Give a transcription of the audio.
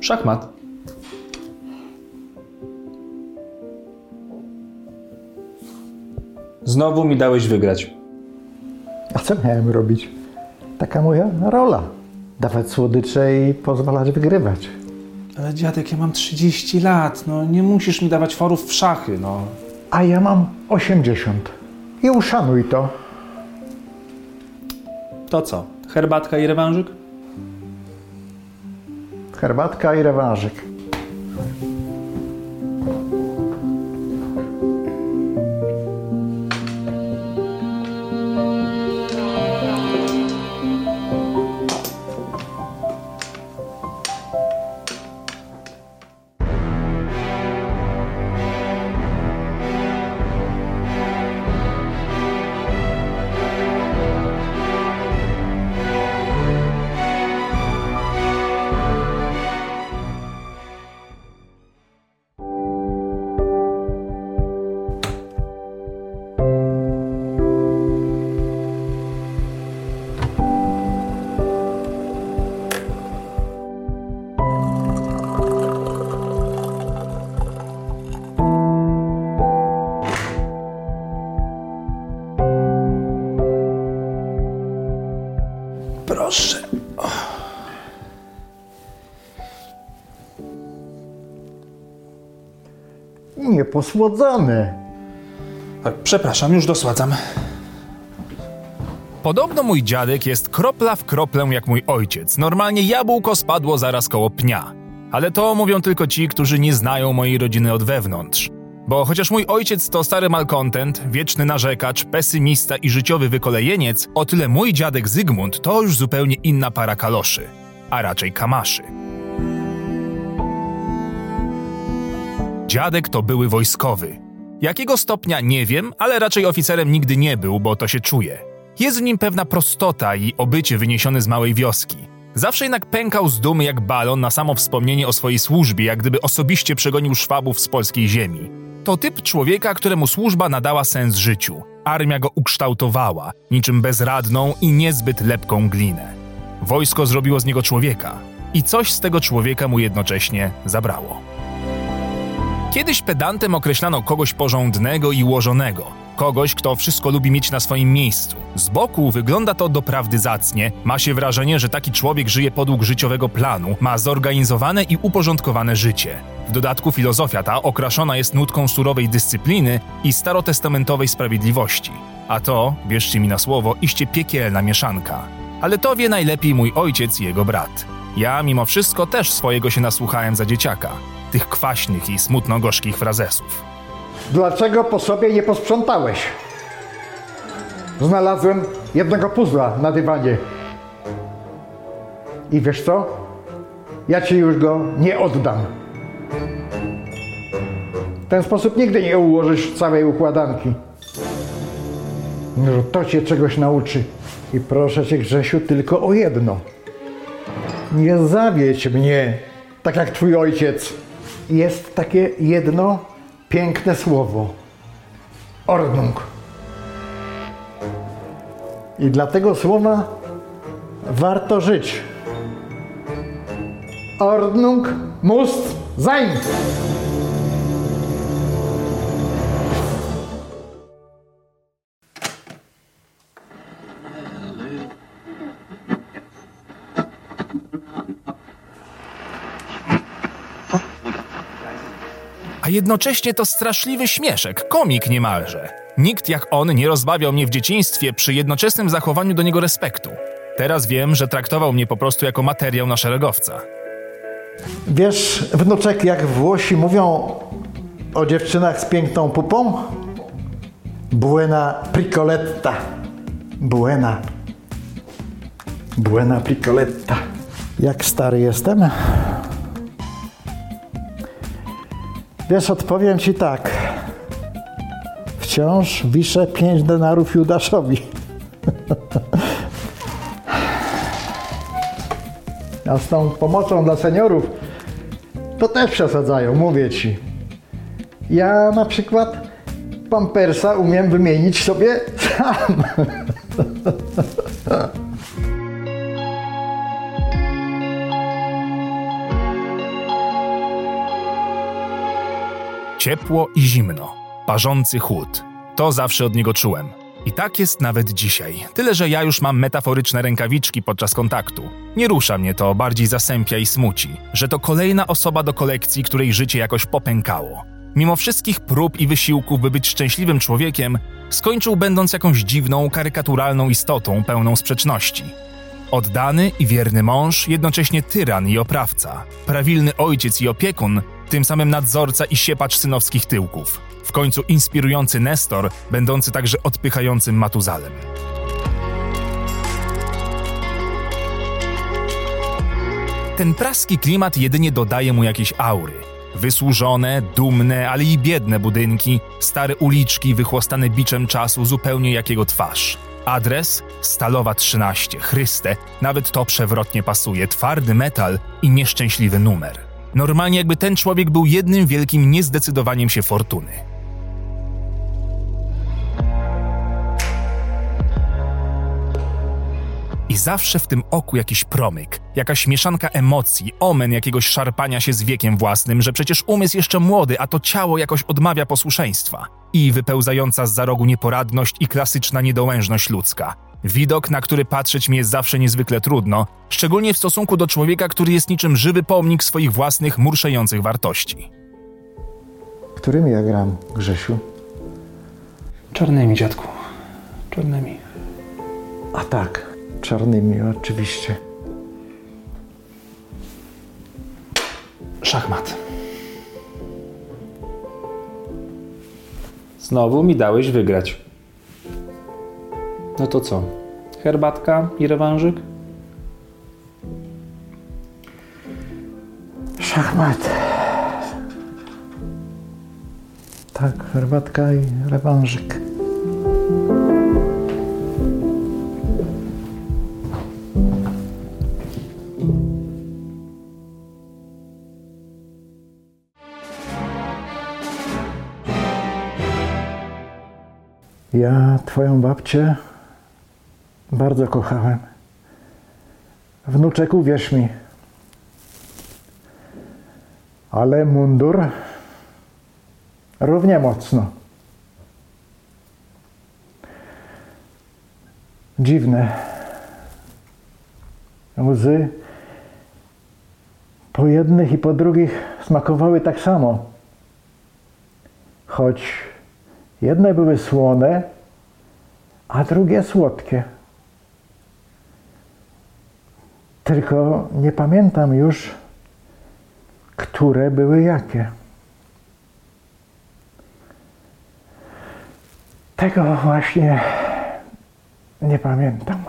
Szachmat. Znowu mi dałeś wygrać. A co miałem robić? Taka moja rola. Dawać słodycze i pozwalać wygrywać. Ale dziadek, ja mam 30 lat, no nie musisz mi dawać forów w szachy, no. A ja mam 80. I uszanuj to. To co? Herbatka i rewanżyk? Herbatka i rewanżyk. Nieposłodzony. Tak, przepraszam, już dosładzam. Podobno mój dziadek jest kropla w kroplę jak mój ojciec. Normalnie jabłko spadło zaraz koło pnia. Ale to mówią tylko ci, którzy nie znają mojej rodziny od wewnątrz. Bo chociaż mój ojciec to stary malkontent, wieczny narzekacz, pesymista i życiowy wykolejeniec, o tyle mój dziadek Zygmunt to już zupełnie inna para kaloszy, a raczej kamaszy. Dziadek to były wojskowy. Jakiego stopnia nie wiem, ale raczej oficerem nigdy nie był, bo to się czuje. Jest w nim pewna prostota i obycie wyniesione z małej wioski. Zawsze jednak pękał z dumy jak balon na samo wspomnienie o swojej służbie, jak gdyby osobiście przegonił Szwabów z polskiej ziemi. To typ człowieka, któremu służba nadała sens życiu. Armia go ukształtowała, niczym bezradną i niezbyt lepką glinę. Wojsko zrobiło z niego człowieka i coś z tego człowieka mu jednocześnie zabrało. Kiedyś pedantem określano kogoś porządnego i ułożonego. Kogoś, kto wszystko lubi mieć na swoim miejscu. Z boku wygląda to doprawdy zacnie, ma się wrażenie, że taki człowiek żyje podług życiowego planu, ma zorganizowane i uporządkowane życie. W dodatku filozofia ta okraszona jest nutką surowej dyscypliny i starotestamentowej sprawiedliwości. A to, bierzcie mi na słowo, iście piekielna mieszanka. Ale to wie najlepiej mój ojciec i jego brat. Ja mimo wszystko też swojego się nasłuchałem za dzieciaka. Tych kwaśnych i smutno-gorzkich frazesów. Dlaczego po sobie nie posprzątałeś? Znalazłem jednego puzla na dywanie. I wiesz co? Ja ci już go nie oddam. W ten sposób nigdy nie ułożysz całej układanki. No, to cię czegoś nauczy. I proszę cię, Grzesiu, tylko o jedno. Nie zawiedź mnie, tak jak twój ojciec. Jest takie jedno piękne słowo. Ordnung. I dla tego słowa warto żyć. Ordnung muss sein. Jednocześnie to straszliwy śmieszek, komik niemalże. Nikt jak on nie rozbawiał mnie w dzieciństwie przy jednoczesnym zachowaniu do niego respektu. Teraz wiem, że traktował mnie po prostu jako materiał na szeregowca. Wiesz, wnuczek, jak Włosi mówią o dziewczynach z piękną pupą? Buena pricoletta. Buena. Buena pricoletta. Jak stary jestem? Wiesz, odpowiem ci tak. Wciąż wiszę pięć denarów Judaszowi. A z tą pomocą dla seniorów to też przesadzają, mówię ci. Ja na przykład pampersa umiem wymienić sobie sam. Ciepło i zimno, parzący chłód. To zawsze od niego czułem. I tak jest nawet dzisiaj. Tyle, że ja już mam metaforyczne rękawiczki podczas kontaktu. Nie rusza mnie to, bardziej zasępia i smuci, że to kolejna osoba do kolekcji, której życie jakoś popękało. Mimo wszystkich prób i wysiłków, by być szczęśliwym człowiekiem, skończył będąc jakąś dziwną, karykaturalną istotą pełną sprzeczności. Oddany i wierny mąż, jednocześnie tyran i oprawca, prawilny ojciec i opiekun, tym samym nadzorca i siepacz synowskich tyłków. W końcu inspirujący Nestor, będący także odpychającym Matuzalem. Ten praski klimat jedynie dodaje mu jakieś aury. Wysłużone, dumne, ale i biedne budynki, stare uliczki wychłostane biczem czasu zupełnie jak jego twarz. Adres? Stalowa 13, Chryste, nawet to przewrotnie pasuje, twardy metal i nieszczęśliwy numer. Normalnie jakby ten człowiek był jednym wielkim niezdecydowaniem się fortuny. I zawsze w tym oku jakiś promyk, jakaś mieszanka emocji, omen jakiegoś szarpania się z wiekiem własnym, że przecież umysł jeszcze młody, a to ciało jakoś odmawia posłuszeństwa. I wypełzająca z za rogu nieporadność i klasyczna niedołężność ludzka. Widok, na który patrzeć mi jest zawsze niezwykle trudno, szczególnie w stosunku do człowieka, który jest niczym żywy pomnik swoich własnych, murszejących wartości. Którymi ja gram, Grzesiu? Czarnymi, dziadku. Czarnymi. A tak, czarnymi oczywiście. Szachmat. Znowu mi dałeś wygrać. No to co? Herbatka i rewanżyk? Szachmat. Tak, herbatka i rewanżyk. Ja twoją babcię bardzo kochałem. Wnuczek, uwierz mi, ale mundur równie mocno. Dziwne. Łzy po jednych i po drugich smakowały tak samo. Choć jedne były słone, a drugie słodkie. Tylko nie pamiętam już, które były jakie. Tego właśnie nie pamiętam.